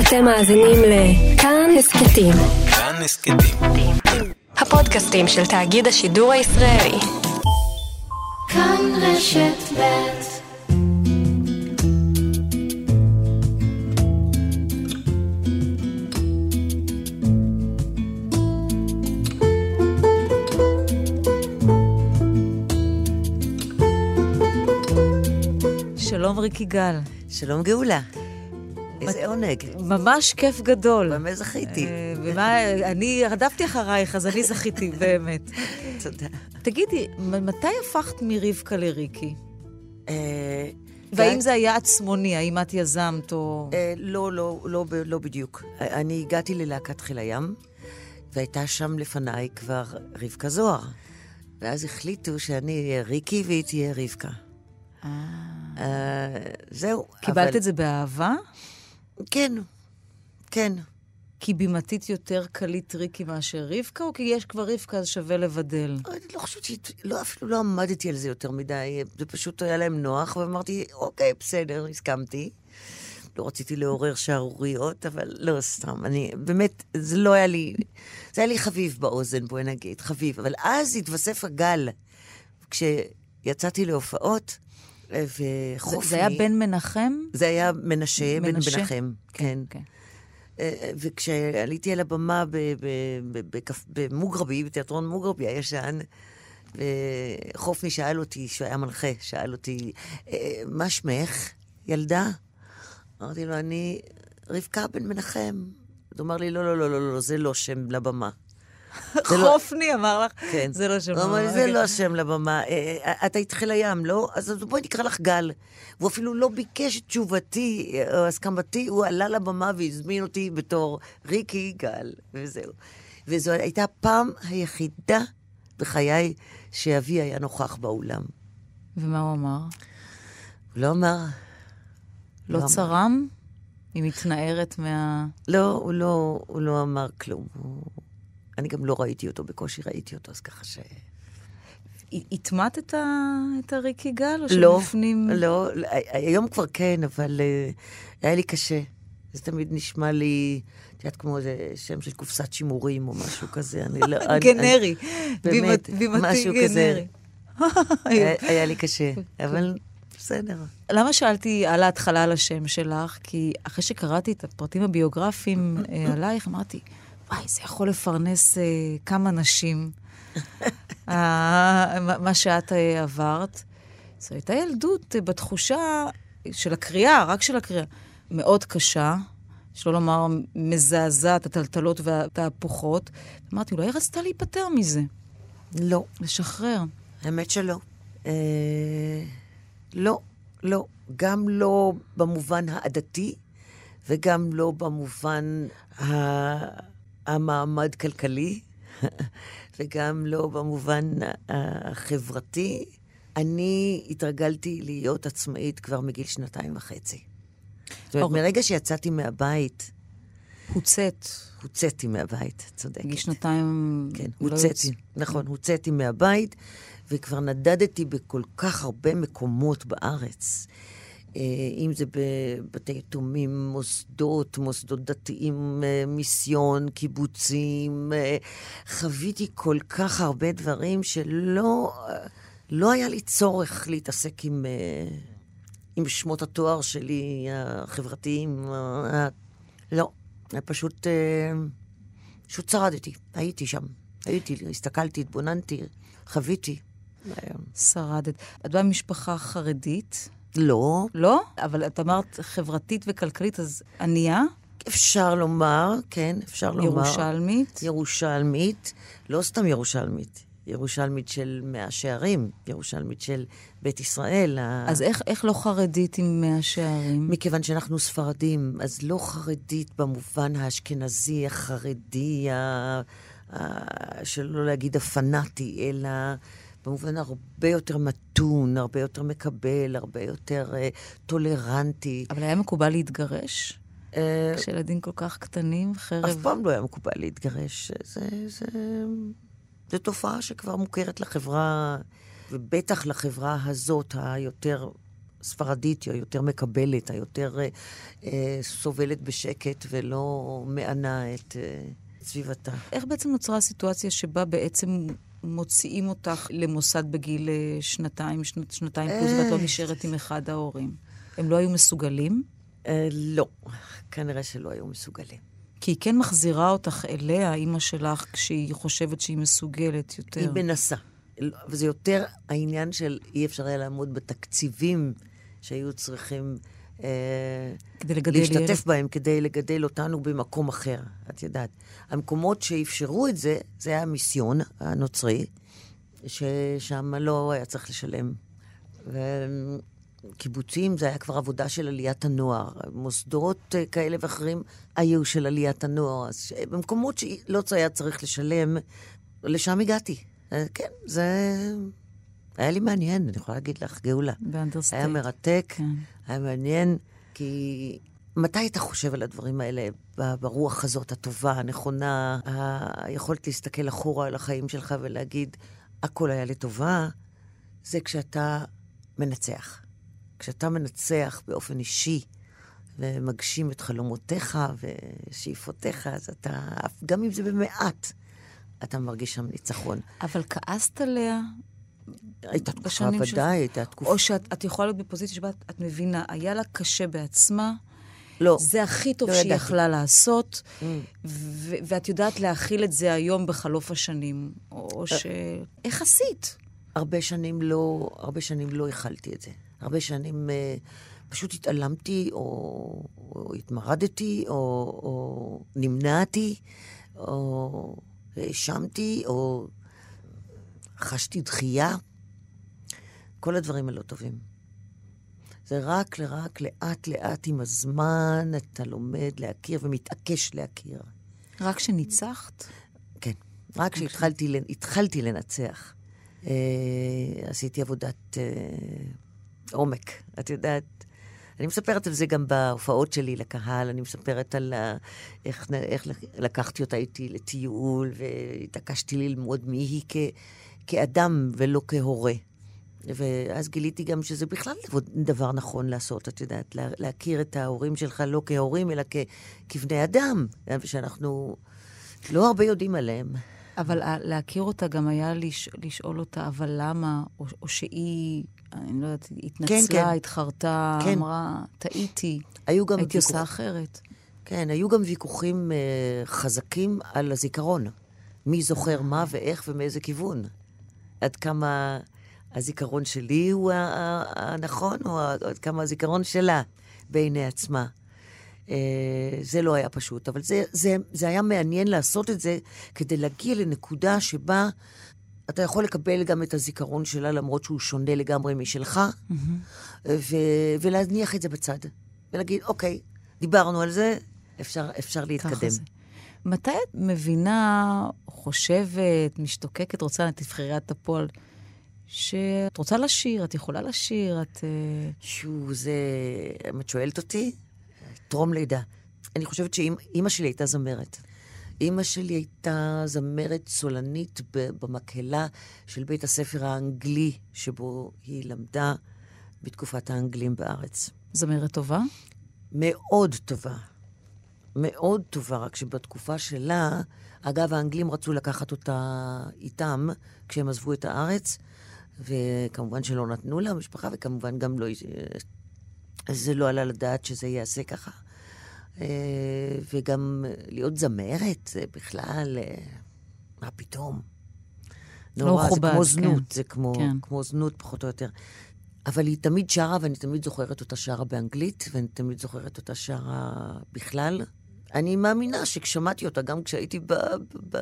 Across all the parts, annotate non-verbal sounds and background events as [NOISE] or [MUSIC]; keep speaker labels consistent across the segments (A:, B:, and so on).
A: אתם מאזינים לכאן הסכתים.
B: כאן הסכתים.
A: הפודקאסטים של תאגיד השידור הישראלי.
C: כאן רשת ב'
D: שלום ריקי גל.
E: שלום גאולה. איזה עונג.
D: ממש כיף גדול.
E: במה זכיתי?
D: אה, אני רדפתי אחרייך, אז אני זכיתי, [LAUGHS] באמת.
E: תודה.
D: תגידי, מתי הפכת מרבקה לריקי?
E: אה,
D: והאם זה היה עצמוני? האם את יזמת או...
E: אה, לא, לא, לא, לא בדיוק. אני הגעתי ללהקת חיל הים, והייתה שם לפניי כבר רבקה זוהר. ואז החליטו שאני אהיה ריקי והיא תהיה רבקה. אה, זהו.
D: קיבלת
E: אבל-
D: את זה באהבה?
E: כן, כן.
D: כי בימתית יותר קליט ריקי מאשר רבקה, או כי יש כבר רבקה אז שווה לבדל?
E: אני לא חושבת ש... לא, אפילו לא עמדתי על זה יותר מדי. זה פשוט היה להם נוח, ואמרתי, אוקיי, בסדר, הסכמתי. לא רציתי לעורר שערוריות, אבל לא סתם. אני, באמת, זה לא היה לי... זה היה לי חביב באוזן, בואי נגיד, חביב. אבל אז התווסף הגל. כשיצאתי להופעות, וחופני...
D: זה היה בן מנחם?
E: זה היה מנשה, בן? מנחם, כן.
D: כן.
E: אה, וכשעליתי על הבמה במוגרבי, בתיאטרון מוגרבי הישן, וחופני שאל אותי, שהוא היה מנחה, שאל אותי, "אה, מה שמך, ילדה? אמרתי לו, אני רבקה בן מנחם. הוא אמר לי, לא, לא, לא, לא, לא, זה לא שם לבמה. לא-
D: חופני אמר לך,
E: כן.
D: זה לא שם.
E: הוא אמר לי, זה. לא השם לבמה. אה, אה, את היית חיל הים, לא? אז בואי נקרא לך גל. והוא אפילו לא ביקש את תשובתי אה, או הסכמתי, הוא עלה לבמה והזמין אותי בתור ריקי גל, וזהו. וזו הייתה הפעם היחידה בחיי שאבי היה נוכח באולם.
D: ומה הוא אמר?
E: הוא לא אמר,
D: לא
E: לא
D: צרם? היא מתנערת מה...
E: לא, הוא לא, הוא לא אמר כלום. הוא... אני גם לא ראיתי אותו, בקושי ראיתי אותו, אז ככה ש...
D: הטמעת את, ה... את הריקי גל? או
E: לא,
D: שבפנים...
E: לא, לא, היום כבר כן, אבל אה, היה לי קשה. זה תמיד נשמע לי, את יודעת, כמו איזה שם של קופסת שימורים או משהו כזה. אני לא... [LAUGHS] אני-
D: גנרי.
E: אני- באמת,
D: בימת-
E: משהו
D: גנרי.
E: כזה. [LAUGHS] היה, [LAUGHS] היה לי קשה, אבל בסדר.
D: למה שאלתי על ההתחלה על השם שלך? כי אחרי שקראתי את הפרטים הביוגרפיים אה, עלייך, אמרתי, וואי, זה יכול לפרנס אה, כמה נשים. [LAUGHS] אה, מה- שאת אה, עברת. זו הייתה ילדות אה, בתחושה של הקריאה, רק של הקריאה, מאוד קשה, שלא לומר מזעזעת, הטלטלות והתהפוכות. אמרתי, אולי רצתה להיפטר מזה,
E: לא,
D: לשחרר.
E: האמת שלא. אה, לא, לא. גם לא במובן העדתי, וגם לא במובן ה- המעמד-כלכלי, [LAUGHS] וגם לא במובן החברתי. אני התרגלתי להיות עצמאית כבר מגיל שנתיים וחצי. זאת אומרת,
D: אוקיי.
E: מרגע שיצאתי מהבית,
D: הוצאת.
E: הוצאתי מהבית, צודקת.
D: בגיל שנתיים...
E: כן,
D: לא
E: הוצאתי. נכון, הוצאתי מהבית, וכבר נדדתי בכל כך הרבה מקומות בארץ. אה, אם זה בבתי יתומים, מוסדות, מוסדות דתיים, אה, מיסיון, קיבוצים. אה, חוויתי כל כך הרבה דברים שלא לא היה לי צורך להתעסק עם, עם שמות התואר שלי, החברתיים. לא, פשוט... פשוט שרדתי, הייתי שם. הייתי, הסתכלתי, התבוננתי, חוויתי.
D: שרדת. את באה ממשפחה חרדית,
E: לא,
D: לא? אבל את אמרת חברתית וכלכלית, אז ענייה,
E: אפשר לומר, כן, אפשר לומר.
D: ירושלמית.
E: ירושלמית, לא סתם ירושלמית, ירושלמית של מאה שערים, ירושלמית של בית ישראל. ה-
D: אז איך, איך לא חרדית עם מאה שערים?
E: מכיוון שאנחנו ספרדים, אז לא חרדית במובן האשכנזי, החרדי, ה... ה... שלא להגיד הפנאטי, אלא במובן הרבה יותר מתון, הרבה יותר מקבל, הרבה יותר uh, טולרנטי.
D: אבל היה מקובל להתגרש?
E: Uh,
D: כשילדים כל כך קטנים,
E: אף
D: חרב...
E: פעם לא היה מקובל להתגרש. זה, זה, זו תופעה שכבר מוכרת לחברה, ובטח לחברה הזאת, היותר ספרדית, היותר מקבלת, היותר אה, אה, סובלת בשקט ולא מענה את אה, סביבתה.
D: איך בעצם נוצרה הסיטואציה שבה בעצם מוציאים אותך למוסד בגיל אה, שנתיים, שנת, שנתיים פלוס, ואת לא
E: אה.
D: נשארת עם אחד ההורים? הם לא היו מסוגלים?
E: אה, לא, כנראה שלא היו מסוגלים.
D: כי היא כן מחזירה אותך אליה, אימא שלך, כשהיא חושבת שהיא מסוגלת יותר.
E: היא מנסה. וזה יותר העניין של אי אפשר היה לעמוד בתקציבים שהיו צריכים
D: כדי לגדל ילד.
E: להשתתף בהם כדי לגדל אותנו במקום אחר, את יודעת. המקומות שאפשרו את זה, זה היה המיסיון הנוצרי, ששם לא היה צריך לשלם. וקיבוצים זה היה כבר עבודה של עליית הנוער. מוסדות אה, כאלה ואחרים היו של עליית הנוער. אז במקומות שלא היה צריך לשלם, לשם הגעתי. אה, כן, זה... היה לי מעניין, אני יכולה להגיד לך, גאולה.
D: באנדרסטייט.
E: היה מרתק,
D: כן.
E: היה מעניין, כי מתי אתה חושב על הדברים האלה? ברוח הזאת, הטובה, הנכונה, היכולת להסתכל אחורה על החיים שלך ולהגיד, הכל היה לטובה, זה כשאתה מנצח. כשאתה מנצח באופן אישי ומגשים את חלומותיך ושאיפותיך, אז אתה, גם אם זה במעט, אתה מרגיש שם ניצחון.
D: אבל כעסת עליה?
E: הייתה תקופה, ודאי, הייתה תקופה.
D: או שאת את יכולה להיות בפוזיציה שבה את- את מבינה, היה לה קשה בעצמה,
E: לא.
D: זה הכי טוב
E: לא
D: שהיא
E: ידעתי.
D: יכלה לעשות,
E: Mm.
D: ו- ואת יודעת להכיל את זה היום בחלוף השנים. או
E: אה.
D: ש... איך עשית?
E: הרבה שנים לא, הרבה שנים לא הכלתי את זה. הרבה שנים אה, פשוט התעלמתי, או, או התמרדתי, או, או נמנעתי, או האשמתי, או חשתי דחייה. כל הדברים הלא טובים. זה רק, רק, לאט לאט עם הזמן אתה לומד להכיר ומתעקש להכיר.
D: רק כשניצחת?
E: כן. רק כשהתחלתי לנ- התחלתי לנצח, אה, עשיתי עבודת אה, עומק. את יודעת, אני מספרת על זה גם בהופעות שלי לקהל, אני מספרת על ה... איך, איך לק- לקחתי אותה איתי לטיול, והתעקשתי ללמוד מי היא כ... כאדם ולא כהורה. ואז גיליתי גם שזה בכלל דבר נכון לעשות, את יודעת, לה, להכיר את ההורים שלך לא כהורים, אלא כ, כבני אדם, ושאנחנו לא הרבה יודעים עליהם.
D: אבל להכיר אותה גם היה לש... לשאול אותה, אבל למה? או, או שהיא, אני לא יודעת, התנצלה,
E: כן.
D: התחרטה,
E: כן.
D: אמרה, טעיתי,
E: היו גם
D: הייתי
E: ויכוח-
D: עושה אחרת.
E: כן, היו גם ויכוחים אה, חזקים על הזיכרון. מי זוכר מה ואיך ומאיזה כיוון. עד כמה הזיכרון שלי הוא הנכון, או עד כמה הזיכרון שלה בעיני עצמה. אה, זה לא היה פשוט, אבל זה, זה, זה היה מעניין לעשות את זה כדי להגיע לנקודה שבה אתה יכול לקבל גם את הזיכרון שלה, למרות שהוא שונה לגמרי משלך, ו- ולהניח את זה בצד. ולהגיד, אוקיי, דיברנו על זה, אפשר, אפשר להתקדם.
D: זה. מתי את מבינה, חושבת, משתוקקת, רוצה, תבחרי את הפועל, שאת רוצה לשיר, את יכולה לשיר, את... אה,
E: שו, זה... אם את שואלת אותי, טרום לידה. אני חושבת שאימא שלי הייתה זמרת. אימא שלי הייתה זמרת סולנית במקהלה של בית הספר האנגלי, שבו היא למדה בתקופת האנגלים בארץ.
D: זמרת טובה?
E: מאוד טובה. מאוד טובה, רק שבתקופה שלה, אגב, האנגלים רצו לקחת אותה איתם כשהם עזבו את הארץ, וכמובן שלא נתנו לה, המשפחה, וכמובן גם לא... זה לא עלה לדעת שזה ייעשה ככה. אה, וגם להיות זמרת, זה בכלל, אה, מה פתאום?
D: לא
E: נורא,
D: מכובד,
E: זה כמו
D: כן.
E: זנות, זה כמו,
D: כן.
E: כמו זנות פחות או יותר. אבל היא תמיד שרה, ואני תמיד זוכרת אותה שרה באנגלית, ואני תמיד זוכרת אותה שרה בכלל. אני מאמינה שכשמעתי אותה, גם כשהייתי ב, ב, ב,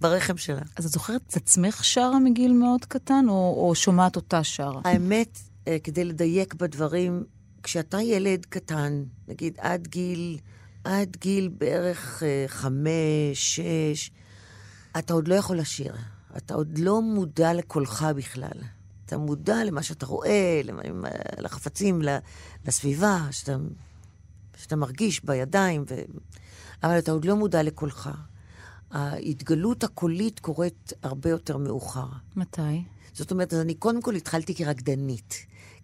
E: ברחם שלה.
D: אז את זוכרת את עצמך שרה מגיל מאוד קטן, או, או שומעת אותה שרה?
E: האמת, אה, כדי לדייק בדברים, כשאתה ילד קטן, נגיד עד גיל, עד גיל בערך אה, חמש, שש, אתה עוד לא יכול לשיר. אתה עוד לא מודע לקולך בכלל. אתה מודע למה שאתה רואה, למה- לחפצים, לסביבה, שאתה, שאתה מרגיש בידיים, ו... אבל אתה עוד לא מודע לקולך. ההתגלות הקולית קורית הרבה יותר מאוחר.
D: מתי?
E: זאת אומרת, אז אני קודם כל התחלתי כרקדנית.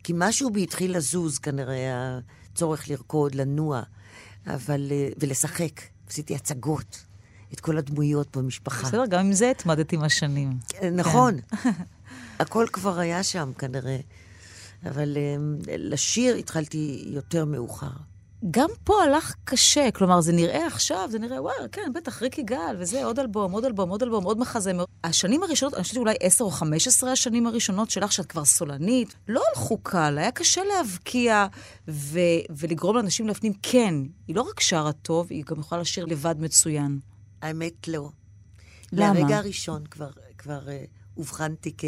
E: כי משהו בי התחיל לזוז, כנראה, הצורך לרקוד, לנוע, אבל... אה, ולשחק. עשיתי הצגות, את כל הדמויות במשפחה.
D: בסדר, גם עם זה התמדת עם השנים.
E: כן, נכון. [LAUGHS] הכל כבר היה שם, כנראה. אבל אה, לשיר התחלתי יותר מאוחר.
D: גם פה הלך קשה, כלומר, זה נראה עכשיו, זה נראה, וואי, כן, בטח, ריק יגאל, וזה, עוד אלבום, עוד אלבום, עוד אלבום, עוד מחזמר. השנים הראשונות, אני חושבת אולי 10 או 15 השנים הראשונות שלך, שאת כבר סולנית, לא הלכו קל, היה קשה להבקיע ו- ולגרום לאנשים להפנים, כן, היא לא רק שרה טוב, היא גם יכולה לשיר לבד מצוין.
E: האמת, לא.
D: למה?
E: מהרגע הראשון כבר, כבר uh, אובחנתי כ,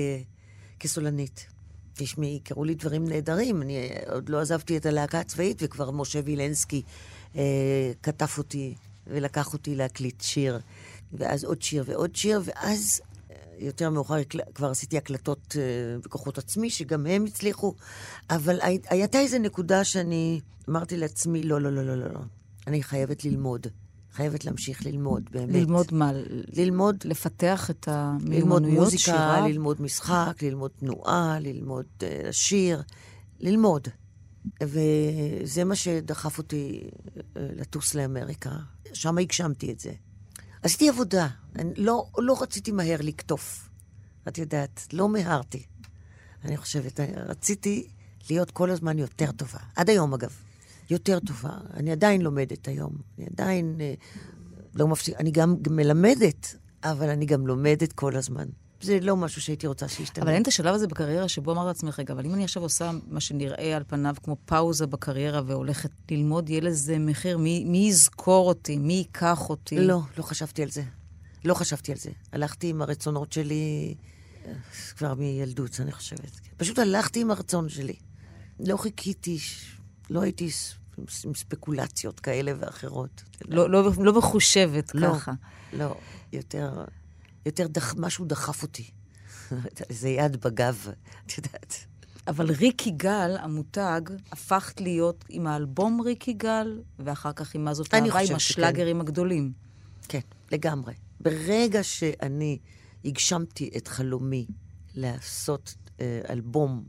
E: כסולנית. תשמעי, קרו לי דברים נהדרים. אני אה, עוד לא עזבתי את הלהקה הצבאית, וכבר משה וילנסקי אה, כתב אותי ולקח אותי להקליט שיר. ואז עוד שיר ועוד שיר, ואז אה, יותר מאוחר כבר עשיתי הקלטות אה, בכוחות עצמי, שגם הם הצליחו. אבל הי- הייתה איזו נקודה שאני אמרתי לעצמי, לא, לא, לא, לא, לא, לא. אני חייבת ללמוד. חייבת להמשיך ללמוד, באמת.
D: ללמוד מה?
E: ללמוד
D: לפתח את
E: ללמוד
D: המיומנויות
E: מוזיקה,
D: שירה?
E: ללמוד משחק, ללמוד תנועה, ללמוד uh, לשיר, ללמוד. וזה מה שדחף אותי uh, לטוס לאמריקה. שם הגשמתי את זה. עשיתי עבודה. אני לא, לא רציתי מהר לקטוף. את יודעת, לא מיהרתי. אני חושבת, רציתי להיות כל הזמן יותר טובה. עד היום, אגב. יותר טובה. אני עדיין לומדת היום. אני עדיין אה, לא מפסיק... אני גם מלמדת, אבל אני גם לומדת כל הזמן. זה לא משהו שהייתי רוצה שישתנה.
D: אבל אין את השלב הזה בקריירה שבו אמרת לעצמך, רגע, אבל אם אני עכשיו עושה מה שנראה על פניו כמו פאוזה בקריירה והולכת ללמוד, יהיה לזה מחיר, מי, מי יזכור אותי, מי ייקח אותי?
E: לא, לא חשבתי על זה. לא חשבתי על זה. הלכתי עם הרצונות שלי אה, כבר מילדות, אני חושבת. פשוט הלכתי עם הרצון שלי. לא חיכיתי, לא הייתי עם ספקולציות כאלה ואחרות.
D: לא, לא, לא מחושבת
E: לא,
D: ככה.
E: לא, יותר, יותר דח, משהו דחף אותי. [LAUGHS] איזה יד בגב, את יודעת.
D: אבל ריק יגאל, המותג, הפכת להיות עם האלבום ריק יגאל, ואחר כך עם מה זאת אהבה, עם השלאגרים הגדולים.
E: כן, לגמרי. ברגע שאני הגשמתי את חלומי לעשות אה, אלבום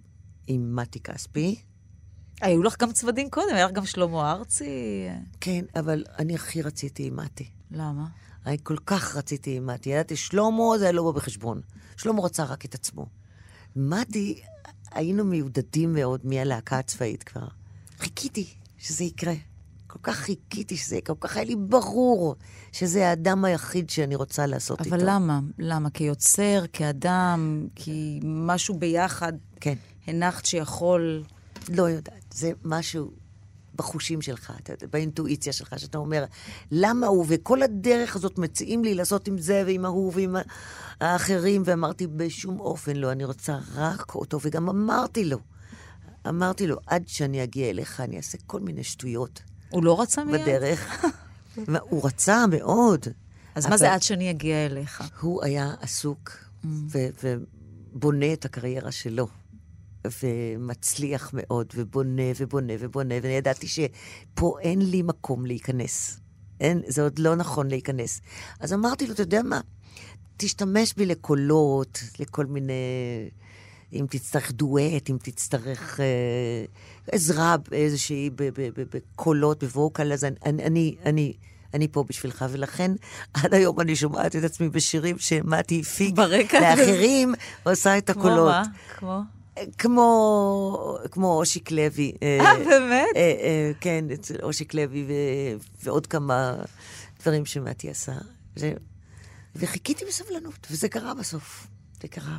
E: עם מתי כספי,
D: היו לך גם צוותים קודם, היה לך גם שלמה ארצי.
E: כן, אבל אני הכי רציתי עם מתי.
D: למה?
E: אני כל כך רציתי עם מתי. ידעתי, שלמה זה לא בא בחשבון. שלמה רצה רק את עצמו. מתי, היינו מיודדים מאוד מהלהקה הצבאית כבר. חיכיתי שזה יקרה. כל כך חיכיתי שזה, כל כך היה לי ברור שזה האדם היחיד שאני רוצה לעשות איתו.
D: אבל למה? למה? כיוצר, כאדם, כי משהו ביחד
E: כן.
D: הנחת שיכול...
E: לא יודעת, זה משהו בחושים שלך, באינטואיציה שלך, שאתה אומר, למה הוא, וכל הדרך הזאת מציעים לי לעשות עם זה ועם ההוא ועם האחרים, ואמרתי, בשום אופן לא, אני רוצה רק אותו, וגם אמרתי לו, אמרתי לו, עד שאני אגיע אליך, אני אעשה כל מיני שטויות
D: הוא לא רצה מיד?
E: בדרך. [LAUGHS] הוא רצה מאוד.
D: אז מה זה עד שאני אגיע אליך?
E: הוא היה עסוק ו- ובונה את הקריירה שלו. ומצליח מאוד, ובונה ובונה ובונה, ואני ידעתי שפה אין לי מקום להיכנס. אין, זה עוד לא נכון להיכנס. אז אמרתי לו, אתה יודע מה? תשתמש בי לקולות, לכל מיני... אם תצטרך דואט, אם תצטרך אה, עזרה איזושהי בקולות, בווקל, אז אני, אני, אני, אני, פה בשבילך. ולכן עד היום אני שומעת את עצמי בשירים שמתי הפיק
D: ברקע?
E: לאחרים, ועושה את
D: כמו
E: הקולות.
D: מה? כמו?
E: כמו, כמו אושיק לוי.
D: אה, באמת?
E: אה, אה, כן, אצל אושיק לוי ו- ועוד כמה דברים שמתי עשה. ו- וחיכיתי בסבלנות, וזה קרה בסוף. זה קרה.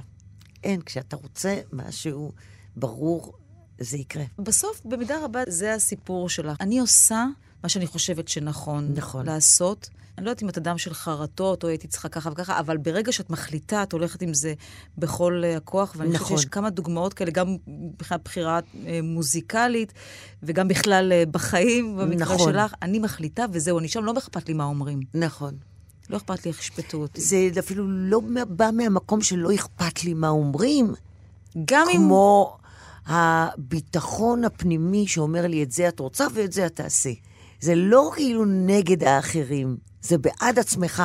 E: אין, כשאתה רוצה משהו ברור, זה יקרה.
D: בסוף, במידה רבה, זה הסיפור שלך. אני עושה מה שאני חושבת שנכון
E: נכון.
D: לעשות. אני לא יודעת אם את אדם של חרטות, או הייתי צריכה ככה וככה, אבל ברגע שאת מחליטה, את הולכת עם זה בכל אה, הכוח, ואני חושבת
E: נכון.
D: שיש כמה דוגמאות כאלה, גם מבחינת בחירה אה, מוזיקלית, וגם בכלל אה, בחיים, במקרה
E: נכון.
D: שלך. אני מחליטה, וזהו, אני שם, לא אכפת לי מה אומרים.
E: נכון.
D: לא אכפת לי איך ישפטו אותי.
E: זה אפילו לא בא מהמקום שלא אכפת לי מה אומרים,
D: גם אם...
E: כמו הביטחון הפנימי שאומר לי, את זה את רוצה ואת זה את תעשי. זה לא כאילו נגד האחרים, זה בעד עצמך.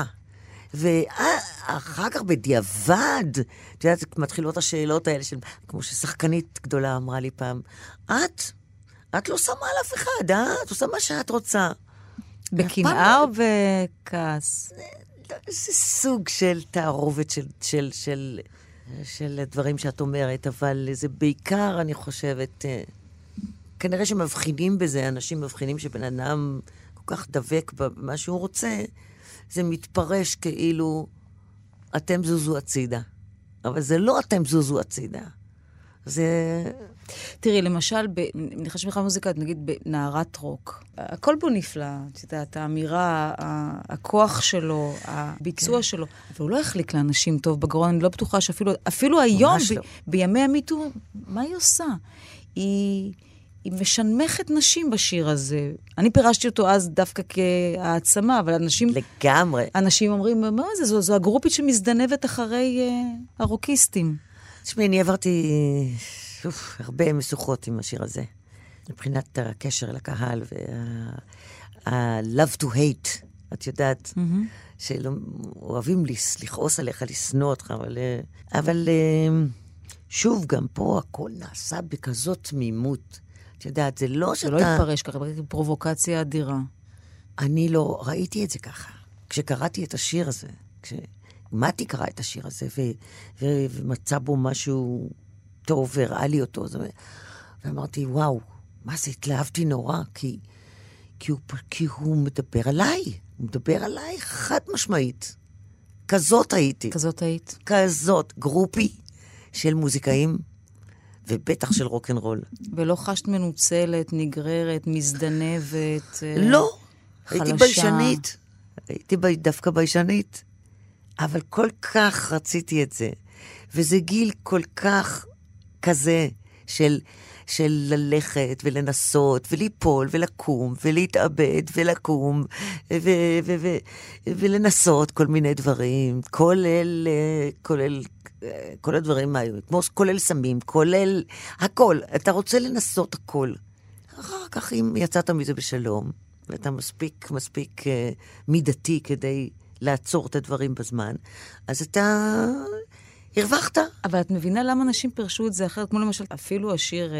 E: ואחר כך בדיעבד, את יודעת, מתחילות השאלות האלה של, כמו ששחקנית גדולה אמרה לי פעם, את, את לא שמה על אף אחד, אה? את עושה מה שאת רוצה.
D: בקנאה או בכעס?
E: זה סוג של תערובת של, של, של, של דברים שאת אומרת, אבל זה בעיקר, אני חושבת, אה, כנראה שמבחינים בזה, אנשים מבחינים שבן אדם כל כך דבק במה שהוא רוצה, זה מתפרש כאילו אתם זוזו הצידה. אבל זה לא אתם זוזו הצידה. זה...
D: תראי, למשל, ב- אני מניחה שבכלל מוזיקה, נגיד בנערת רוק, הכל בו נפלא, את יודעת, האמירה, הכוח שלו, הביצוע שלו, והוא לא החליק לאנשים טוב בגרון, אני לא בטוחה שאפילו, אפילו היום,
E: ממש לא.
D: ב- בימי המיטו, מה היא עושה? היא... היא משנמכת נשים בשיר הזה. אני פירשתי אותו אז דווקא כהעצמה, אבל אנשים,
E: לגמרי.
D: אנשים אומרים, מה זה, זו, זו הגרופית שמזדנבת אחרי uh, הרוקיסטים.
E: תשמעי, אני עברתי אוף, הרבה משוכות עם השיר הזה, מבחינת הקשר לקהל וה-love to hate, את יודעת, שאוהבים לס- לכעוס עליך, לשנוא אותך, אבל, אה, אבל אה, שוב, גם פה הכל נעשה בכזאת תמימות. את יודעת, זה לא
D: זה
E: שאתה...
D: לא התפרש ככה, זה פרובוקציה אדירה.
E: אני לא ראיתי את זה ככה. כשקראתי את השיר הזה, כשמתי קרא את השיר הזה ו- ו- ומצא בו משהו טוב והראה לי אותו, זה... ואמרתי, וואו, מה זה, התלהבתי נורא, כי, כי, הוא, כי הוא מדבר עליי, הוא מדבר עליי חד משמעית. כזאת הייתי.
D: כזאת היית.
E: כזאת, גרופי של מוזיקאים, ובטח של רוקנרול.
D: ולא חשת מנוצלת, נגררת, מזדנבת. אה,
E: לא, הייתי
D: חלשה.
E: ביישנית. הייתי בי, דווקא ביישנית. אבל כל כך רציתי את זה. וזה גיל כל כך כזה של, של ללכת ולנסות וליפול ולקום ולהתאבד ולקום ו, ו, ו, ולנסות כל מיני דברים, כולל, אה, כולל כל הדברים האלה, כמו כולל סמים, כולל הכל. אתה רוצה לנסות הכל. אחר כך, אם יצאת מזה בשלום, ואתה מספיק, מספיק uh, מידתי כדי לעצור את הדברים בזמן, אז אתה הרווחת.
D: אבל את מבינה למה אנשים פירשו את זה אחרת? כמו למשל, אפילו השיר אה,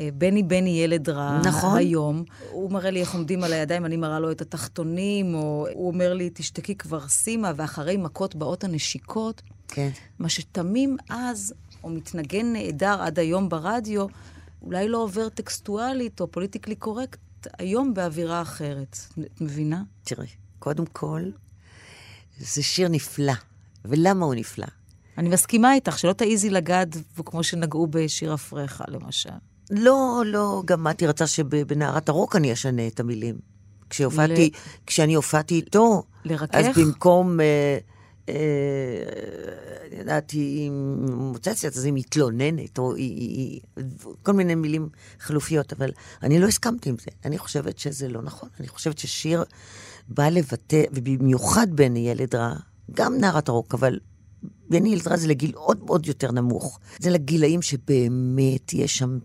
D: אה, בני בני ילד רע,
E: נכון.
D: היום, הוא מראה לי איך עומדים על הידיים, אני מראה לו את התחתונים, או הוא אומר לי, תשתקי כבר סימה, ואחרי מכות באות הנשיקות.
E: כן.
D: מה שתמים אז, או מתנגן נהדר עד היום ברדיו, אולי לא עובר טקסטואלית או פוליטיקלי קורקט, היום באווירה אחרת. את מבינה?
E: תראי, קודם כל, זה שיר נפלא. ולמה הוא נפלא?
D: אני מסכימה איתך, שלא תעיזי לגעת, כמו שנגעו בשיר אפריך, למשל.
E: לא, לא, גם מתי רצה שבנערת הרוק אני אשנה את המילים. כשהופעתי,
D: ל-
E: כשאני הופעתי איתו,
D: לרכך?
E: אז במקום, אה, אה, אני יודעת, היא מוצצת, אז היא מתלוננת, או היא, היא, היא, כל מיני מילים חלופיות, אבל אני לא הסכמתי עם זה. אני חושבת שזה לא נכון. אני חושבת ששיר בא לבטא, ובמיוחד בני ילד רע, גם נערת הרוק, אבל בני רע זה לגיל עוד עוד יותר נמוך. זה לגילאים שבאמת יש שם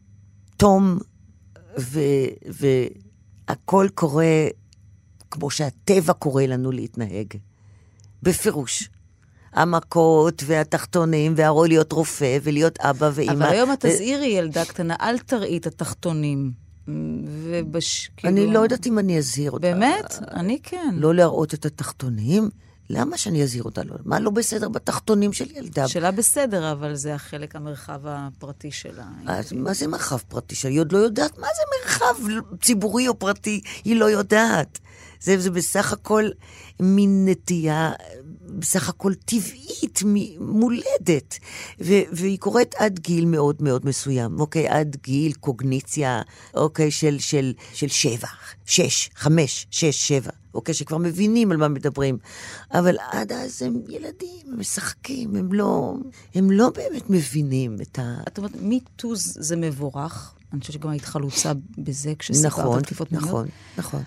E: תום, והכל קורה כמו שהטבע קורא לנו להתנהג. בפירוש. המכות והתחתונים, והרול להיות רופא ולהיות אבא ואימא.
D: אבל היום את תזהירי, ילדה קטנה, אל תראי את התחתונים. ובש...
E: אני
D: כאילו-
E: לא יודעת אם אני אזהיר אותה.
D: באמת? אני כן.
E: לא להראות את התחתונים? למה שאני אזהיר אותה? לא- מה לא בסדר בתחתונים של ילדה?
D: שאלה בסדר, אבל זה החלק, המרחב הפרטי שלה.
E: אז מה זה מרחב פרטי? שאני עוד לא יודעת מה זה מרחב ציבורי או פרטי, היא לא יודעת. זה, זה בסך הכל מין נטייה, בסך הכל טבעית, מולדת. ו- והיא קורית עד גיל מאוד מאוד מסוים, אוקיי? עד גיל קוגניציה, אוקיי? של, של, של שבע, שש, חמש, שש, שבע. אוקיי, שכבר מבינים על מה מדברים. אבל עד אז הם ילדים, הם משחקים, הם לא, הם לא באמת מבינים את ה...
D: את אומרת, מיטו זה מבורך. אני חושבת שגם היית חלוצה בזה כשסיפרת
E: נכון,
D: על תקיפות מיניות.
E: נכון, נכון.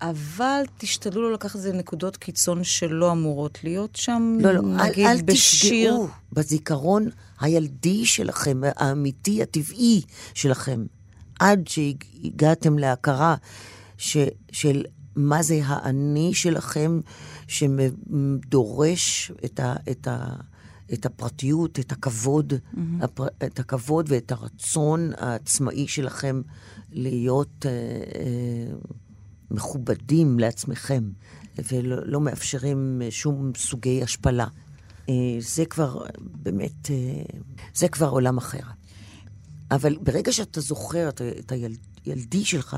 D: אבל תשתדלו לא לקחת את זה לנקודות קיצון שלא אמורות להיות שם.
E: לא, לא, אל,
D: נגיד
E: אל
D: בשיר...
E: תפגעו בזיכרון הילדי שלכם, האמיתי, הטבעי שלכם, עד שהגעתם להכרה ש, של מה זה האני שלכם שדורש את, ה, את, ה, את הפרטיות, את הכבוד, mm-hmm. הפר, את הכבוד ואת הרצון העצמאי שלכם להיות אה, אה, מכובדים לעצמכם, ולא לא מאפשרים שום סוגי השפלה. אה, זה כבר באמת, אה, זה כבר עולם אחר. אבל ברגע שאתה זוכר את הילדי שלך,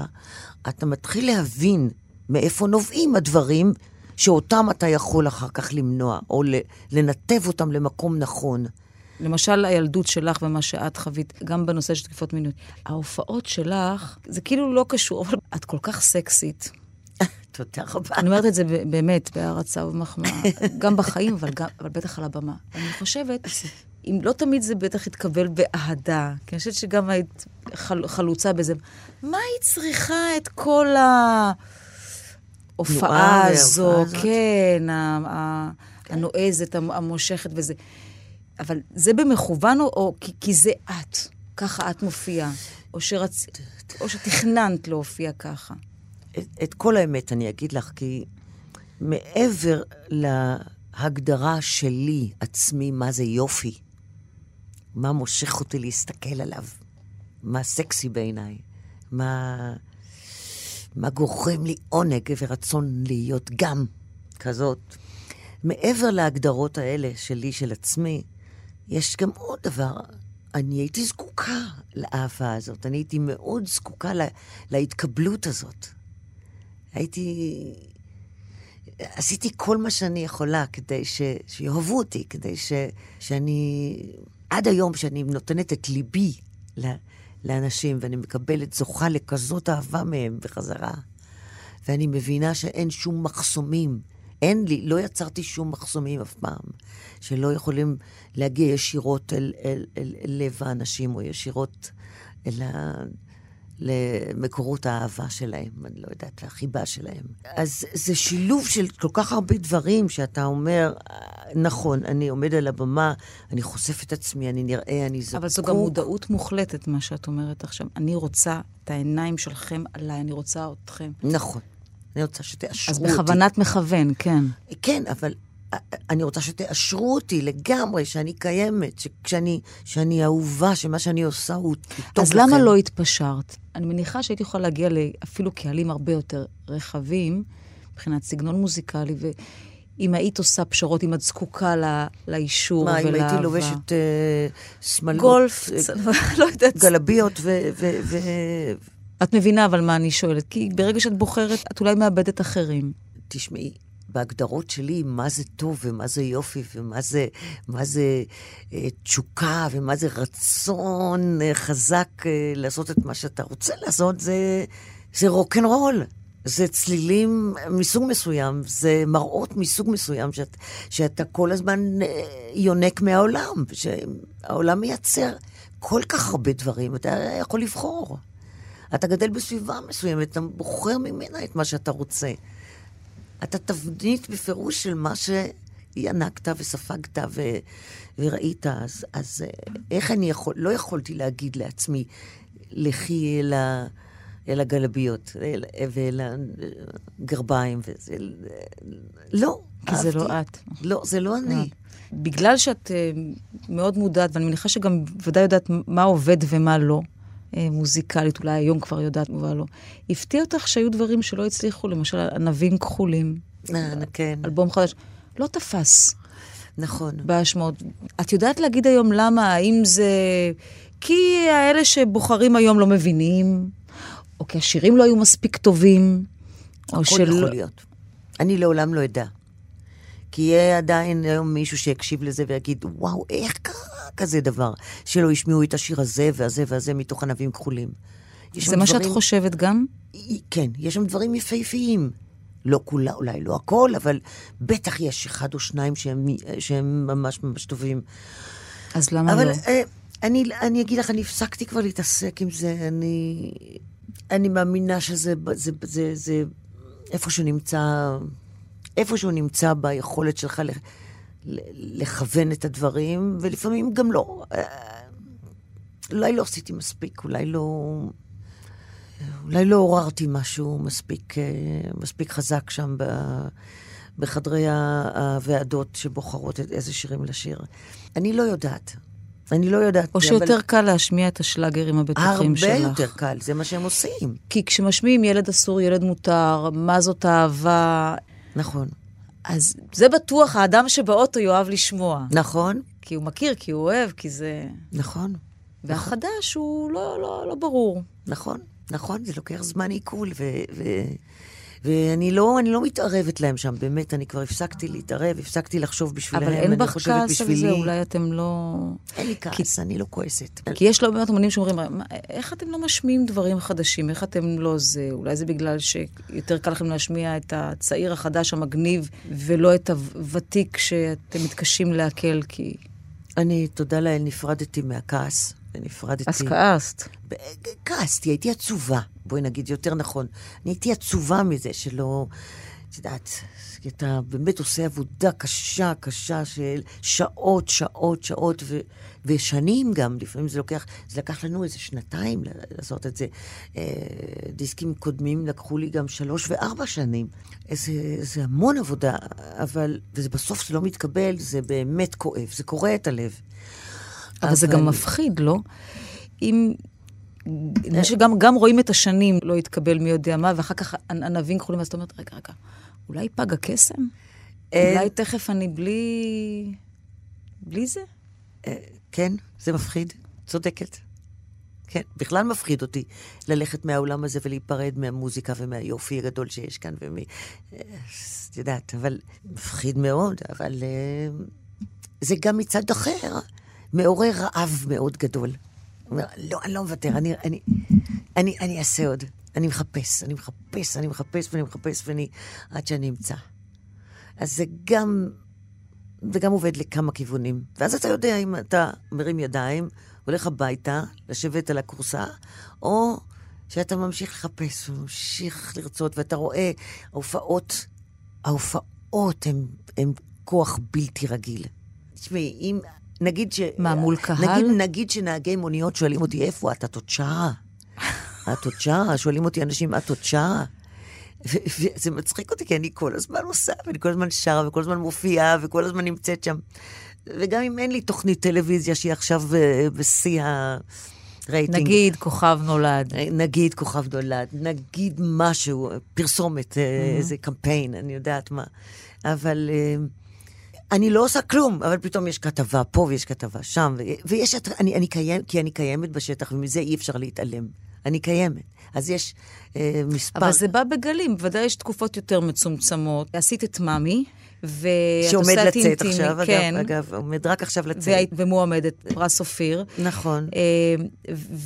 E: אתה מתחיל להבין מאיפה נובעים הדברים שאותם אתה יכול אחר כך למנוע, או לנתב אותם למקום נכון.
D: למשל, הילדות שלך ומה שאת חווית, גם בנושא של תקיפות מיניות. ההופעות שלך, זה כאילו לא קשור, אבל את כל כך סקסית. [LAUGHS]
E: תודה רבה.
D: אני אומרת את זה באמת, בהערצה ובמחמאה, [LAUGHS] גם בחיים, אבל, גם, אבל בטח על הבמה. אני חושבת, אם לא תמיד זה בטח יתקבל באהדה, כי אני חושבת שגם היית חל, חלוצה בזה. מה היא צריכה את כל ההופעה הזו, כן, הנועזת, המושכת וזה. אבל זה במכוון או, או כי, כי זה את? ככה את מופיעה? או, שרצ... או שתכננת להופיע ככה?
E: את, את כל האמת אני אגיד לך, כי מעבר להגדרה שלי, עצמי, מה זה יופי, מה מושך אותי להסתכל עליו, מה סקסי בעיניי, מה, מה גורם לי עונג ורצון להיות גם כזאת. מעבר להגדרות האלה שלי, של עצמי, יש גם עוד דבר. אני הייתי זקוקה לאהבה הזאת, אני הייתי מאוד זקוקה לה, להתקבלות הזאת. הייתי... עשיתי כל מה שאני יכולה כדי ש... שיאהבו אותי, כדי ש... שאני... עד היום, שאני נותנת את ליבי לאנשים, ואני מקבלת, זוכה לכזאת אהבה מהם בחזרה, ואני מבינה שאין שום מחסומים. אין לי, לא יצרתי שום מחסומים אף פעם, שלא יכולים להגיע ישירות אל, אל, אל, אל לב האנשים, או ישירות אל ה... למקורות האהבה שלהם, אני לא יודעת, החיבה שלהם. אז זה שילוב של כל כך הרבה דברים שאתה אומר, נכון, אני עומד על הבמה, אני חושף את עצמי, אני נראה, אני זקוק.
D: אבל זו גם מודעות מוחלטת, מה שאת אומרת עכשיו. אני רוצה את העיניים שלכם עליי, אני רוצה אתכם.
E: נכון. אני רוצה שתאשרו אותי.
D: אז בכוונת מכוון, כן.
E: כן, אבל אני רוצה שתאשרו אותי לגמרי, שאני קיימת, שאני, שאני אהובה, שמה שאני עושה הוא טוב לכם.
D: אז למה לא התפשרת? אני מניחה שהייתי יכולה להגיע אפילו קהלים הרבה יותר רחבים, מבחינת סגנון מוזיקלי, ואם היית עושה פשרות, אם את זקוקה לה, לאישור ולאהבה.
E: מה, אם הייתי לובשת uh, שמלות?
D: גולף,
E: uh, [LAUGHS]
D: לא יודעת.
E: גלביות ו... ו, ו...
D: את מבינה אבל מה אני שואלת, כי ברגע שאת בוחרת, את אולי מאבדת אחרים.
E: תשמעי, בהגדרות שלי מה זה טוב ומה זה יופי ומה זה, מה זה אה, תשוקה ומה זה רצון אה, חזק אה, לעשות את מה שאתה רוצה לעשות, זה, זה רוקנרול. זה צלילים מסוג מסוים, זה מראות מסוג מסוים שאת, שאתה כל הזמן אה, יונק מהעולם, שהעולם מייצר כל כך הרבה דברים, אתה יכול לבחור. אתה גדל בסביבה מסוימת, אתה בוחר ממנה את מה שאתה רוצה. אתה תבנית בפירוש של מה שינקת וספגת ו... וראית. אז, אז אה, איך אני יכול, לא יכולתי להגיד לעצמי, לכי אל, ה, אל הגלביות אל, ואל הגרביים. וזה, לא,
D: כי אהבתי. זה לא את.
E: לא, זה לא אני.
D: בגלל שאת uh, מאוד מודעת, ואני מניחה שגם ודאי יודעת מה עובד ומה לא, אה, מוזיקלית, אולי היום כבר יודעת מה לא. הפתיע אותך שהיו דברים שלא הצליחו, למשל ענבים כחולים.
E: אה, כן.
D: אלבום חדש. לא תפס.
E: נכון.
D: בהשמעות. את יודעת להגיד היום למה? האם זה... כי האלה שבוחרים היום לא מבינים, או כי השירים לא היו מספיק טובים,
E: או של... הכל יכול להיות. אני לעולם לא אדע. כי יהיה עדיין היום מישהו שיקשיב לזה ויגיד, וואו, איך קרה כזה דבר? שלא ישמעו את השיר הזה והזה והזה מתוך ענבים כחולים.
D: זה מה דברים... שאת חושבת גם?
E: כן, יש שם דברים יפהפיים. לא כולה, אולי לא הכל, אבל בטח יש אחד או שניים שהם, שהם ממש ממש טובים.
D: אז למה
E: אבל,
D: לא?
E: אבל אה, אני, אני אגיד לך, אני הפסקתי כבר להתעסק עם זה. אני, אני מאמינה שזה זה, זה, זה, זה איפה שנמצא איפה שהוא נמצא ביכולת שלך לכוון את הדברים, ולפעמים גם לא. אולי לא עשיתי מספיק, אולי לא... אולי לא עוררתי משהו מספיק, מספיק חזק שם ב, בחדרי הוועדות שבוחרות איזה שירים לשיר. אני לא יודעת. אני לא יודעת.
D: או שיותר אבל... קל להשמיע את השלאגרים הבטוחים שלך.
E: הרבה יותר קל, זה מה שהם עושים.
D: כי כשמשמיעים ילד אסור, ילד מותר, מה זאת אהבה...
E: נכון.
D: אז זה בטוח האדם שבאוטו יאהב לשמוע.
E: נכון.
D: כי הוא מכיר, כי הוא אוהב, כי זה...
E: נכון.
D: והחדש נכון. הוא לא, לא, לא ברור.
E: נכון, נכון, זה לוקח זמן עיכול, ו... ו... ואני לא, לא מתערבת להם שם, באמת, אני כבר הפסקתי להתערב, הפסקתי לחשוב בשבילם,
D: אבל אין בך כעס על זה, אולי אתם לא...
E: אין לי כעס, כי... אני לא כועסת.
D: כי יש לא מעט אמנים שאומרים, איך אתם לא משמיעים דברים חדשים? איך אתם לא זה? אולי זה בגלל שיותר קל לכם להשמיע את הצעיר החדש המגניב, ולא את הוותיק שאתם מתקשים לעכל, כי...
E: אני, תודה לאל, נפרדתי מהכעס. ונפרדתי.
D: אז כעסת.
E: כעסתי, הייתי עצובה. בואי נגיד יותר נכון. אני הייתי עצובה מזה שלא... את יודעת, אתה באמת עושה עבודה קשה, קשה של שעות, שעות, שעות, ו, ושנים גם, לפעמים זה לוקח, זה לקח לנו איזה שנתיים לעשות את זה. אה, דיסקים קודמים לקחו לי גם שלוש וארבע שנים. זה, זה המון עבודה, אבל, ובסוף זה לא מתקבל, זה באמת כואב, זה קורע את הלב.
D: אבל, אבל זה גם מפחיד, לא? אם... שגם גם רואים את השנים, לא יתקבל מי יודע מה, ואחר כך ענבים כחולים, אז אתה אומר, רגע, רגע, אולי פג הקסם? אולי תכף אני בלי... בלי זה?
E: אה, כן, זה מפחיד, צודקת. כן, בכלל מפחיד אותי ללכת מהעולם הזה ולהיפרד מהמוזיקה ומהיופי הגדול שיש כאן, ומ... אה, את יודעת, אבל מפחיד מאוד, אבל זה גם מצד אחר. מעורר רעב מאוד גדול. הוא אומר, לא, אני לא מוותר, אני, אני, אני, אני אעשה עוד. אני מחפש, אני מחפש, אני מחפש ואני מחפש ואני... עד שאני אמצא. אז זה גם... זה גם עובד לכמה כיוונים. ואז אתה יודע אם אתה מרים ידיים, הולך הביתה, לשבת על הכורסה, או שאתה ממשיך לחפש וממשיך לרצות, ואתה רואה, ההופעות, ההופעות הן כוח בלתי רגיל. תשמעי, אם נגיד ש...
D: מה, מול קהל?
E: נגיד, נגיד שנהגי מוניות שואלים אותי, איפה את? [LAUGHS] את עוד שעה. את עוד שעה? שואלים אותי אנשים, את עוד שעה? וזה מצחיק אותי, כי אני כל הזמן עושה, ואני כל הזמן שרה, וכל הזמן מופיעה, וכל הזמן נמצאת שם. וגם אם אין לי תוכנית טלוויזיה שהיא עכשיו אה, בשיא הרייטינג.
D: נגיד כוכב נולד.
E: אה, נגיד כוכב נולד, נגיד משהו, פרסומת, mm-hmm. איזה קמפיין, אני יודעת מה. אבל... אני לא עושה כלום, אבל פתאום יש כתבה פה ויש כתבה שם, ויש, אני, אני קיים, כי אני קיימת בשטח, ומזה אי אפשר להתעלם. אני קיימת. אז יש אה, מספר...
D: אבל זה בא בגלים, בוודאי יש תקופות יותר מצומצמות. עשית את מאמי,
E: ואת שעומד לצאת עכשיו, כן. אגב, אגב, עומד רק עכשיו לצאת.
D: והיית ומועמדת פרס אופיר.
E: נכון.
D: אה,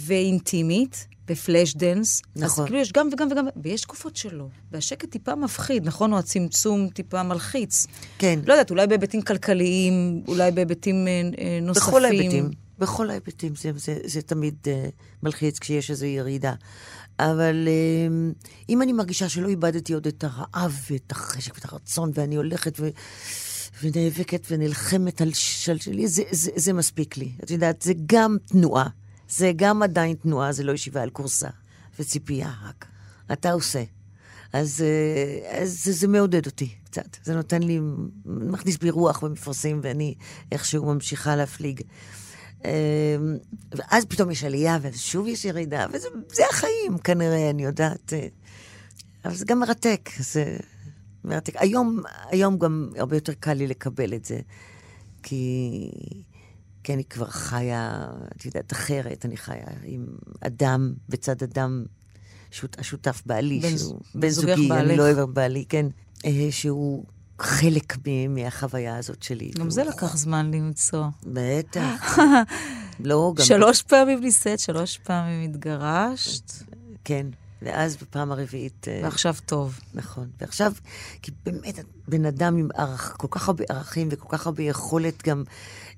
D: ואינטימית. ב Flashdance.
E: נכון.
D: אז כאילו יש גם וגם וגם, ויש תקופות שלא. והשקט טיפה מפחיד, נכון? או הצמצום טיפה מלחיץ.
E: כן.
D: לא יודעת, אולי בהיבטים כלכליים, אולי בהיבטים אה, אה נוספים.
E: בכל ההיבטים. בכל ההיבטים זה, זה, זה תמיד אה, מלחיץ כשיש איזו ירידה. אבל אה, אם אני מרגישה שלא איבדתי עוד את הרעב ואת החשק ואת הרצון, ואני הולכת ו... ונאבקת ונלחמת על שלי, זה, זה, זה מספיק לי. את יודעת, זה גם תנועה. זה גם עדיין תנועה, זה לא ישיבה על כורסה וציפייה רק. אתה עושה. אז, אה, אז זה, זה מעודד אותי קצת. זה נותן לי, מכניס בי רוח במפרשים, ואני איכשהו ממשיכה להפליג. אה, ואז פתאום יש עלייה, ואז שוב יש ירידה, וזה החיים כנראה, אני יודעת. אה, אבל זה גם מרתק, זה מרתק. היום, היום גם הרבה יותר קל לי לקבל את זה, כי... כי אני כבר חיה, את יודעת, אחרת, אני חיה עם אדם בצד אדם, שות, השותף בעלי,
D: בן,
E: שהוא בן זוגי, בעלך. אני לא אוהב בעלי, כן, אה, שהוא חלק מהחוויה הזאת שלי.
D: גם זה לקח זמן למצוא.
E: בטח. [LAUGHS] לא, גם...
D: שלוש פעמים נישאת, שלוש פעמים התגרשת.
E: כן. ואז בפעם הרביעית...
D: אה, ועכשיו טוב.
E: נכון. ועכשיו, כי באמת, בן אדם עם ערך, כל כך הרבה ערכים וכל כך הרבה יכולת גם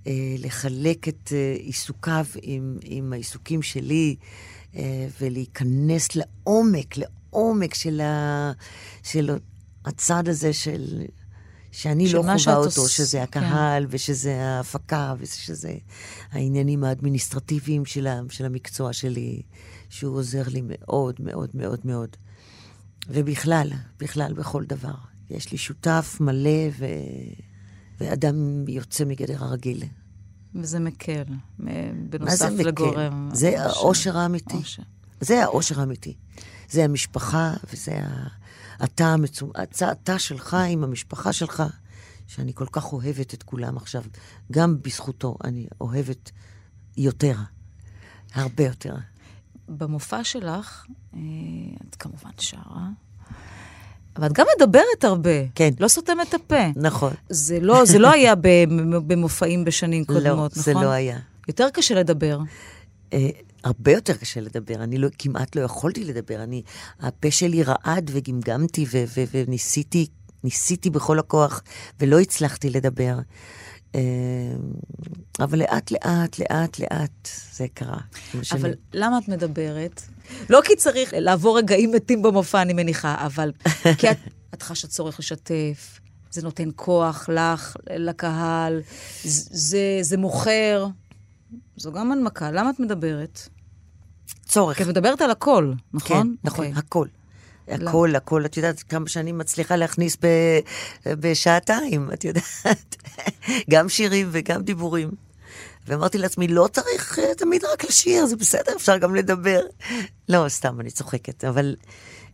E: אה, לחלק את אה, עיסוקיו עם, עם העיסוקים שלי, אה, ולהיכנס לעומק, לעומק של, ה, של הצד הזה של, שאני לא חווה אותו,
D: עוש-
E: שזה הקהל, ושזה ההפקה, ושזה העניינים האדמיניסטרטיביים של, של המקצוע שלי, שהוא עוזר לי מאוד, מאוד, מאוד, מאוד. ובכלל, בכלל, בכל דבר. יש לי שותף מלא ו... ואדם יוצא מגדר הרגיל.
D: וזה מקל, מ-
E: מה זה
D: בנוסף
E: מקל?
D: לגורם.
E: זה האושר האמיתי.
D: אושר.
E: זה האושר האמיתי. זה המשפחה, וזה התא המצום... התא שלך עם המשפחה שלך, שאני כל כך אוהבת את כולם עכשיו. גם בזכותו אני אוהבת יותר. הרבה יותר.
D: במופע שלך, אה, את כמובן שרה, אבל את גם מדברת הרבה.
E: כן.
D: לא סותמת את הפה.
E: נכון.
D: זה לא, זה לא היה [LAUGHS] במ- במופעים בשנים
E: לא,
D: קודמות,
E: זה
D: נכון?
E: לא היה.
D: יותר קשה לדבר.
E: הרבה יותר קשה לדבר. אני לא, כמעט לא יכולתי לדבר. אני, הפה שלי רעד וגמגמתי ו, ו, וניסיתי, ניסיתי בכל הכוח, ולא הצלחתי לדבר. אה, אבל לאט, לאט, לאט, לאט זה קרה. השנים.
D: אבל למה את מדברת? לא כי צריך לעבור רגעים מתים במופע, אני מניחה, אבל [LAUGHS] כי את, את חשה צורך לשתף, זה נותן כוח לך, לקהל, זה, זה מוכר. זו גם הנמקה. למה את מדברת?
E: צורך.
D: כי את מדברת על הכל, נכון?
E: כן, נכון,
D: אוקיי.
E: הכל. הכל, הכל, את יודעת כמה שאני מצליחה להכניס ב, בשעתיים, את יודעת. [LAUGHS] גם שירים וגם דיבורים. ואמרתי לעצמי, לא צריך אה, תמיד רק לשיר, זה בסדר, אפשר גם לדבר. לא, סתם, אני צוחקת, אבל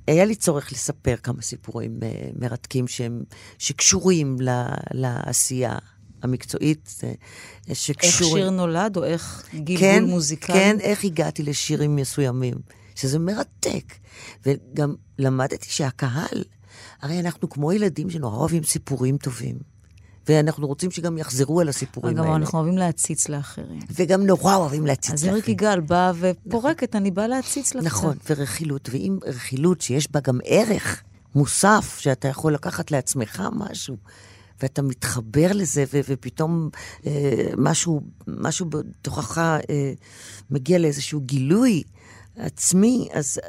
E: היה לי צורך לספר כמה סיפורים אה, מרתקים שהם, שקשורים ל, לעשייה המקצועית, אה,
D: איך
E: שקשורים...
D: שיר נולד, או איך גלגול
E: כן,
D: מוזיקלי?
E: כן, איך הגעתי לשירים מסוימים, שזה מרתק. וגם למדתי שהקהל, הרי אנחנו כמו ילדים שנורא אוהבים סיפורים טובים. ואנחנו רוצים שגם יחזרו על הסיפורים
D: גם
E: האלה.
D: אנחנו אוהבים להציץ לאחרים.
E: וגם נורא אוהבים להציץ
D: אז אריק
E: לאחרים.
D: יגאל באה ופורקת, אני באה להציץ לך.
E: נכון, ורכילות. ואם רכילות שיש בה גם ערך מוסף, שאתה יכול לקחת לעצמך משהו, ואתה מתחבר לזה, ו- ופתאום אה, משהו, משהו בתוכך אה, מגיע לאיזשהו גילוי עצמי, אז,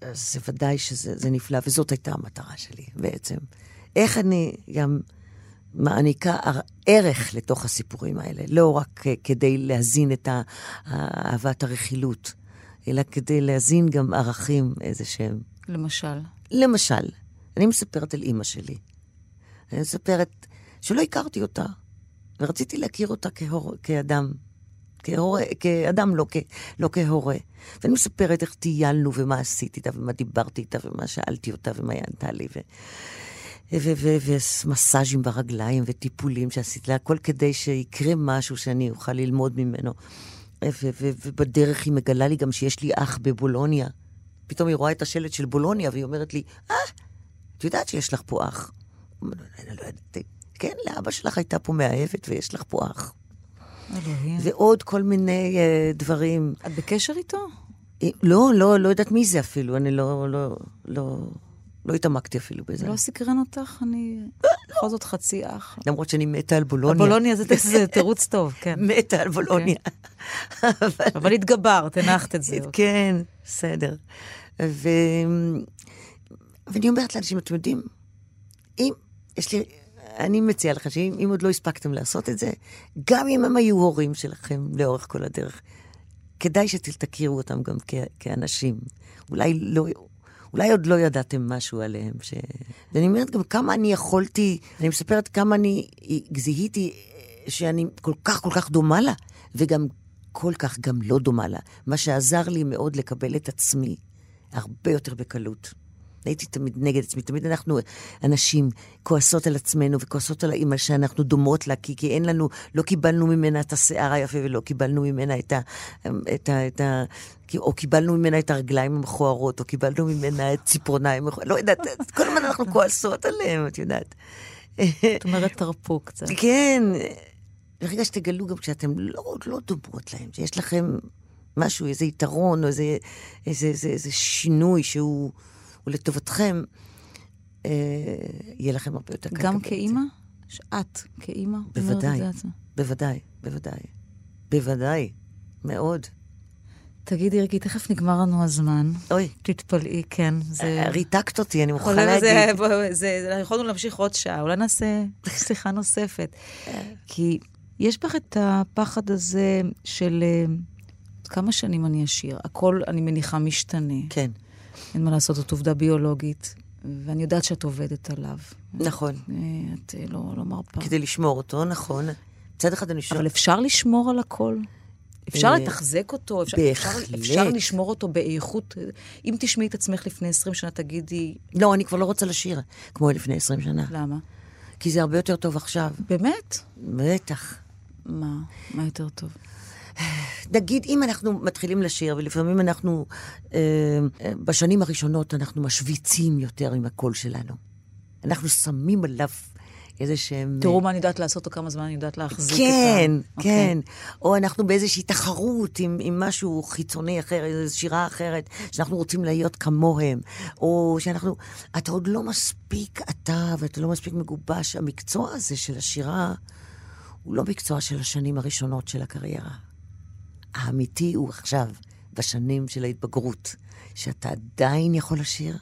E: אז זה ודאי שזה זה נפלא, וזאת הייתה המטרה שלי בעצם. איך אני גם מעניקה ערך לתוך הסיפורים האלה, לא רק אה, כדי להזין את אהבת הרכילות, אלא כדי להזין גם ערכים איזה שהם.
D: למשל.
E: למשל, אני מספרת על אימא שלי. אני מספרת שלא הכרתי אותה, ורציתי להכיר אותה כהור, כאדם. כהורה, כאדם, לא, כ, לא כהורה. ואני מספרת איך טיילנו, ומה עשיתי איתה, ומה דיברתי איתה, ומה שאלתי אותה, ומה היא ענתה לי, ו... ומסאז'ים ברגליים וטיפולים שעשיתי לה, הכל כדי שיקרה משהו שאני אוכל ללמוד ממנו. ובדרך היא מגלה לי גם שיש לי אח בבולוניה. פתאום היא רואה את השלט של בולוניה, והיא אומרת לי, אה, את יודעת שיש לך פה אח. אני לא ידעתי. כן, לאבא שלך הייתה פה מאהבת ויש לך פה אח.
D: אלוהים.
E: ועוד כל מיני uh, דברים.
D: את בקשר איתו?
E: אה, לא, לא, לא יודעת מי זה אפילו, אני לא, לא, לא, לא התעמקתי אפילו בזה.
D: לא סקרן אותך? אני בכל זאת חצי אח.
E: למרות שאני מתה על בולוניה.
D: בולוניה זה [LAUGHS] תירוץ טוב, כן.
E: מתה על בולוניה. אבל-
D: אבל התגברת, הנחת את זה. [LAUGHS]
E: כן, בסדר. ואני אומרת לאנשים, אתם יודעים, אם יש לי, אני מציעה לך שאם אם עוד לא הספקתם לעשות את זה, גם אם הם היו הורים שלכם לאורך כל הדרך, כדאי שתכירו אותם גם כ- כאנשים. אולי לא... אולי עוד לא ידעתם משהו עליהם. ש... ואני אומרת גם כמה אני יכולתי, אני מספרת כמה אני זיהיתי שאני כל כך כל כך דומה לה, וגם כל כך גם לא דומה לה. מה שעזר לי מאוד לקבל את עצמי הרבה יותר בקלות. הייתי תמיד נגד עצמי, תמיד אנחנו אנשים כועסות על עצמנו וכועסות על האימא שאנחנו דומות לה, כי, כי אין לנו, לא קיבלנו ממנה את השיער היפה ולא קיבלנו ממנה את ה... את ה, את ה או קיבלנו ממנה את הרגליים המכוערות, או קיבלנו ממנה את ציפורניים, [LAUGHS] לא יודעת, כל הזמן אנחנו כועסות עליהם, את יודעת.
D: את אומרת, תרפו קצת.
E: כן, ברגע שתגלו גם כשאתם לא, לא דומות להם, שיש לכם משהו, איזה יתרון, או איזה, איזה, איזה, איזה שינוי שהוא לטובתכם, אה, יהיה לכם הרבה יותר קל.
D: גם. כאימא? שאת כאימא? את
E: בוודאי. בוודאי, בוודאי. בוודאי, מאוד.
D: תגידי, ריקי, תכף נגמר לנו הזמן.
E: אוי,
D: תתפלאי, כן. זה...
E: אה, ריתקת אותי, אני מוכרחה להגיד.
D: זה, בוא, זה, זה, יכולנו להמשיך עוד שעה, אולי נעשה [LAUGHS] שיחה נוספת. כי יש בך את הפחד הזה של אה, כמה שנים אני אשיר. הכל, אני מניחה, משתנה.
E: כן,
D: אין מה לעשות, זאת עובדה ביולוגית. ואני יודעת שאת עובדת עליו.
E: נכון.
D: אה, את אה, לא, לא מרפה.
E: כדי לשמור אותו, נכון. מצד אחד אני שואלת...
D: אבל אפשר לשמור על הכל? אפשר
E: אה,
D: לתחזק אותו? אפשר,
E: בהחלט.
D: אפשר, אפשר לשמור אותו באיכות? אם תשמעי את עצמך לפני 20 שנה, תגידי,
E: לא, אני כבר לא רוצה לשיר, כמו לפני 20 שנה.
D: למה?
E: כי זה הרבה יותר טוב עכשיו.
D: באמת?
E: בטח.
D: מה? מה יותר טוב?
E: נגיד, אם אנחנו מתחילים לשיר, ולפעמים אנחנו, אה, אה, בשנים הראשונות אנחנו משוויצים יותר עם הקול שלנו. אנחנו שמים עליו איזה שהם...
D: תראו מה אני יודעת לעשות, או כמה זמן אני יודעת להחזיק
E: כן,
D: את ה...
E: כן. או אנחנו באיזושהי תחרות עם, עם משהו חיצוני אחר, איזו שירה אחרת, שאנחנו רוצים להיות כמוהם. או שאנחנו... אתה עוד לא מספיק אתה, ואתה לא מספיק מגובש. המקצוע הזה של השירה הוא לא מקצוע של השנים הראשונות של הקריירה. האמיתי הוא עכשיו, בשנים של ההתבגרות, שאתה עדיין יכול לשיר,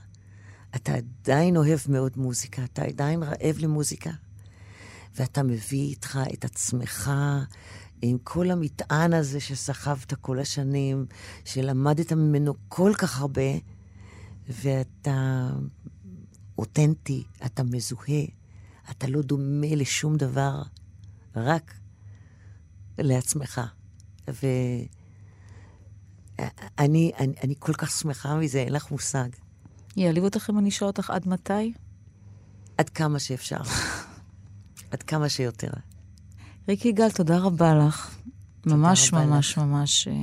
E: אתה עדיין אוהב מאוד מוזיקה, אתה עדיין רעב למוזיקה, ואתה מביא איתך את עצמך עם כל המטען הזה שסחבת כל השנים, שלמדת ממנו כל כך הרבה, ואתה אותנטי, אתה מזוהה, אתה לא דומה לשום דבר, רק לעצמך. ואני אני, אני כל כך שמחה מזה, אין לך מושג.
D: יעליב אותך אם אני אשאל אותך עד מתי?
E: עד כמה שאפשר. [LAUGHS] עד כמה שיותר.
D: ריקי יגאל, תודה רבה לך. ממש
E: רבה
D: ממש ממש אה,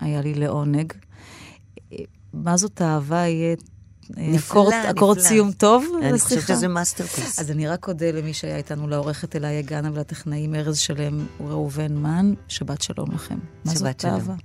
D: היה לי לעונג. אה, מה זאת אהבה יהיה אקורד-. סיום טוב
E: אני חושבת? שזה masterpiece.
D: אז אני רק אודה למי שהיה איתנו, לעורכת אלה יגנה ולטכנאים ארז שלם וראובן מן. שבת שלום לכם.
E: שבת שלום.